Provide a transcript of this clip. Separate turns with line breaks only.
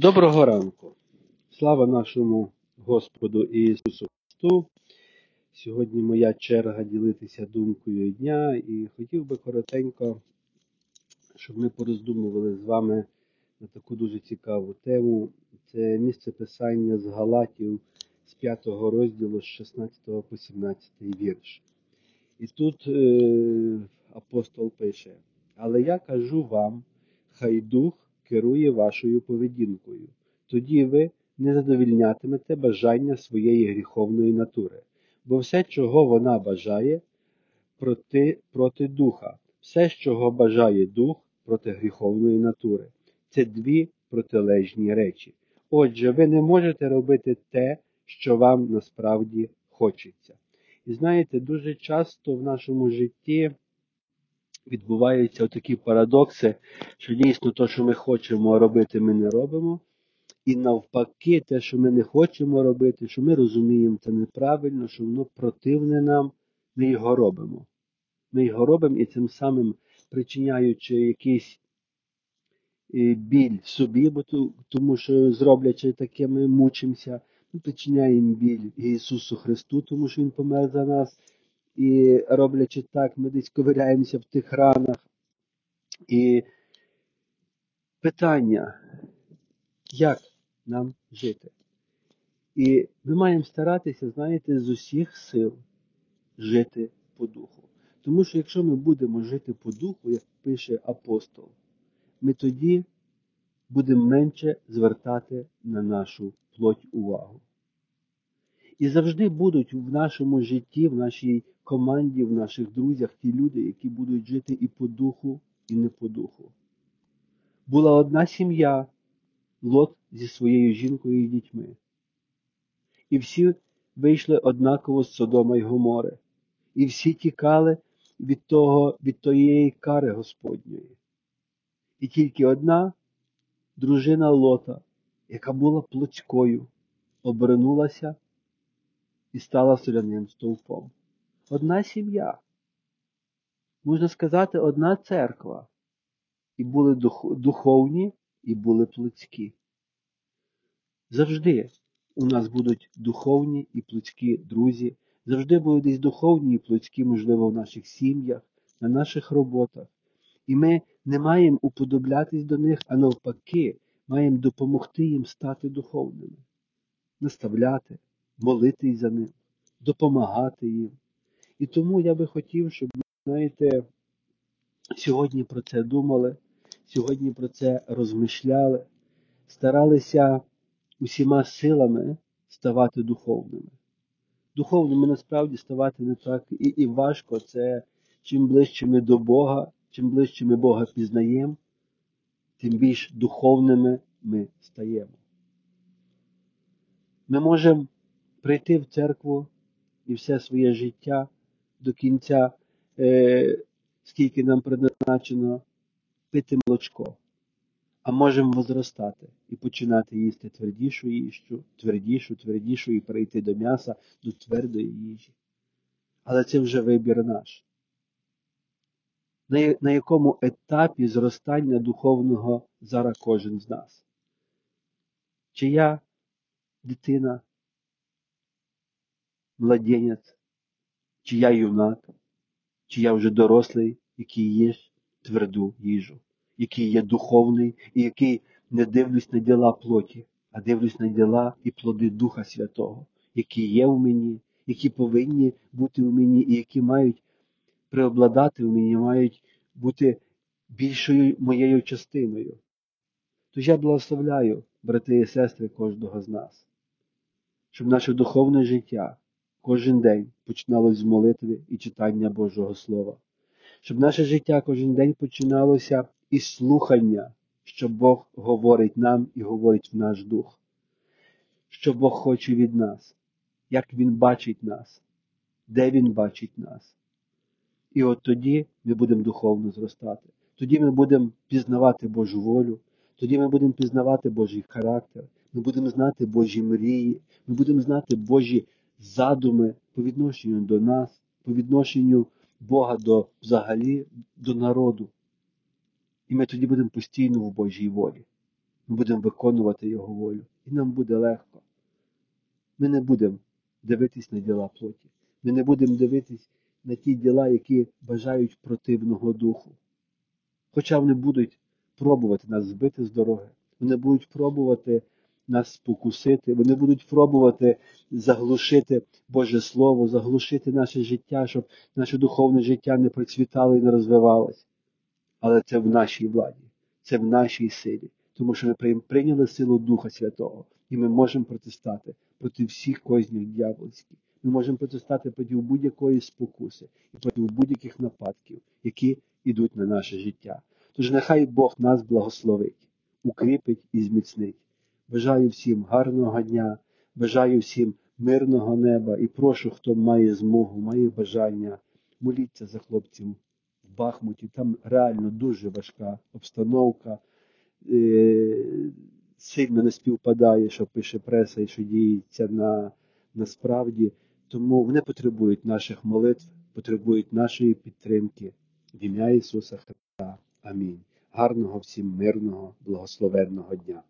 Доброго ранку! Слава нашому Господу Ісусу Христу! Сьогодні моя черга ділитися думкою дня і хотів би коротенько, щоб ми пороздумували з вами на таку дуже цікаву тему. Це місце писання з Галатів з 5 розділу з 16 по 17 вірш. І тут е, апостол пише: Але я кажу вам, хай дух керує вашою поведінкою. Тоді ви не задовільнятимете бажання своєї гріховної натури, бо все, чого вона бажає, проти, проти духа, все, чого бажає дух проти гріховної натури. Це дві протилежні речі. Отже, ви не можете робити те, що вам насправді хочеться. І знаєте, дуже часто в нашому житті відбуваються такі парадокси, що дійсно те, що ми хочемо робити, ми не робимо. І навпаки, те, що ми не хочемо робити, що ми розуміємо, це неправильно, що воно противне нам, ми його робимо. Ми його робимо і цим самим причиняючи якийсь е, біль собі, тому що зроблячи таке, ми мучимося, ми причиняємо біль Ісусу Христу, тому що Він помер за нас. І роблячи так, ми десь ковиряємося в тих ранах. І питання, як нам жити? І ми маємо старатися, знаєте, з усіх сил жити по духу. Тому що якщо ми будемо жити по духу, як пише апостол, ми тоді будемо менше звертати на нашу плоть увагу. І завжди будуть в нашому житті, в нашій команді, в наших друзях ті люди, які будуть жити і по духу, і не по духу. Була одна сім'я, Лот зі своєю жінкою і дітьми. І всі вийшли однаково з Содома й Гомори. І всі тікали від того, від тієї кари Господньої. І тільки одна дружина Лота, яка була плотською, обернулася і стала соляним стовпом. Одна сім'я, можна сказати, одна церква. І були духовні, і були плотські. Завжди у нас будуть духовні і плотські друзі, завжди будуть десь духовні і плотські, можливо, в наших сім'ях, на наших роботах. І ми не маємо уподоблятись до них, а навпаки, маємо допомогти їм стати духовними, наставляти, молитись за них, допомагати їм. І тому я би хотів, щоб ви, знаєте, сьогодні про це думали, сьогодні про це розмишляли, старалися усіма силами ставати духовними. Духовними насправді ставати не так і, і важко. Це чим ближче ми до Бога, чим ближче ми Бога пізнаємо, тим більш духовними ми стаємо. Ми можемо прийти в церкву і все своє життя до кінця, е, скільки нам предназначено, пити молочко, а можемо возростати і починати їсти твердішу їжу, твердішу, твердішу і перейти до м'яса, до твердої їжі. Але це вже вибір наш. На, якому етапі зростання духовного зараз кожен з нас? Чи я дитина, младенець, чи я юнак, чи я вже дорослий, який їсть тверду їжу, який є духовний і який не дивлюсь на діла плоті, а дивлюсь на діла і плоди Духа Святого, які є в мені, які повинні бути в мені, і які мають преобладати в мені, мають бути більшою моєю частиною. Тож я благословляю, брати і сестри, кожного з нас, щоб наше духовне життя кожен день починалось з молитви і читання Божого Слова, щоб наше життя кожен день починалося із слухання, що Бог говорить нам і говорить в наш дух, що Бог хоче від нас, як Він бачить нас, де Він бачить нас. І от тоді ми будемо духовно зростати. Тоді ми будемо пізнавати Божу волю, тоді ми будемо пізнавати Божий характер, ми будемо знати Божі мрії, ми будемо знати Божі задуми по відношенню до нас, по відношенню Бога до взагалі до народу. І ми тоді будемо постійно в Божій волі. Ми будемо виконувати Його волю. І нам буде легко. Ми не будемо дивитись на діла плоті. Ми не будемо дивитись на ті діла, які бажають противного духу. Хоча вони будуть пробувати нас збити з дороги, вони будуть пробувати нас спокусити, вони будуть пробувати заглушити Боже Слово, заглушити наше життя, щоб наше духовне життя не процвітало і не розвивалося. Але це в нашій владі, це в нашій силі, тому що ми прийняли силу Духа Святого, і ми можемо протистати проти всіх кознів дьявольських. Ми можемо протистати проти будь-якої спокуси і проти будь-яких нападків, які йдуть на наше життя. Тож нехай Бог нас благословить, укріпить і зміцнить. Бажаю всім гарного дня, бажаю всім мирного неба і прошу, хто має змогу, має бажання, моліться за хлопців в Бахмуті. Там реально дуже важка обстановка, е, сильно не співпадає, що пише преса і що діється на, насправді. Тому вони потребують наших молитв, потребують нашої підтримки в ім'я Ісуса Христа. Амінь. Гарного всім мирного, благословенного дня.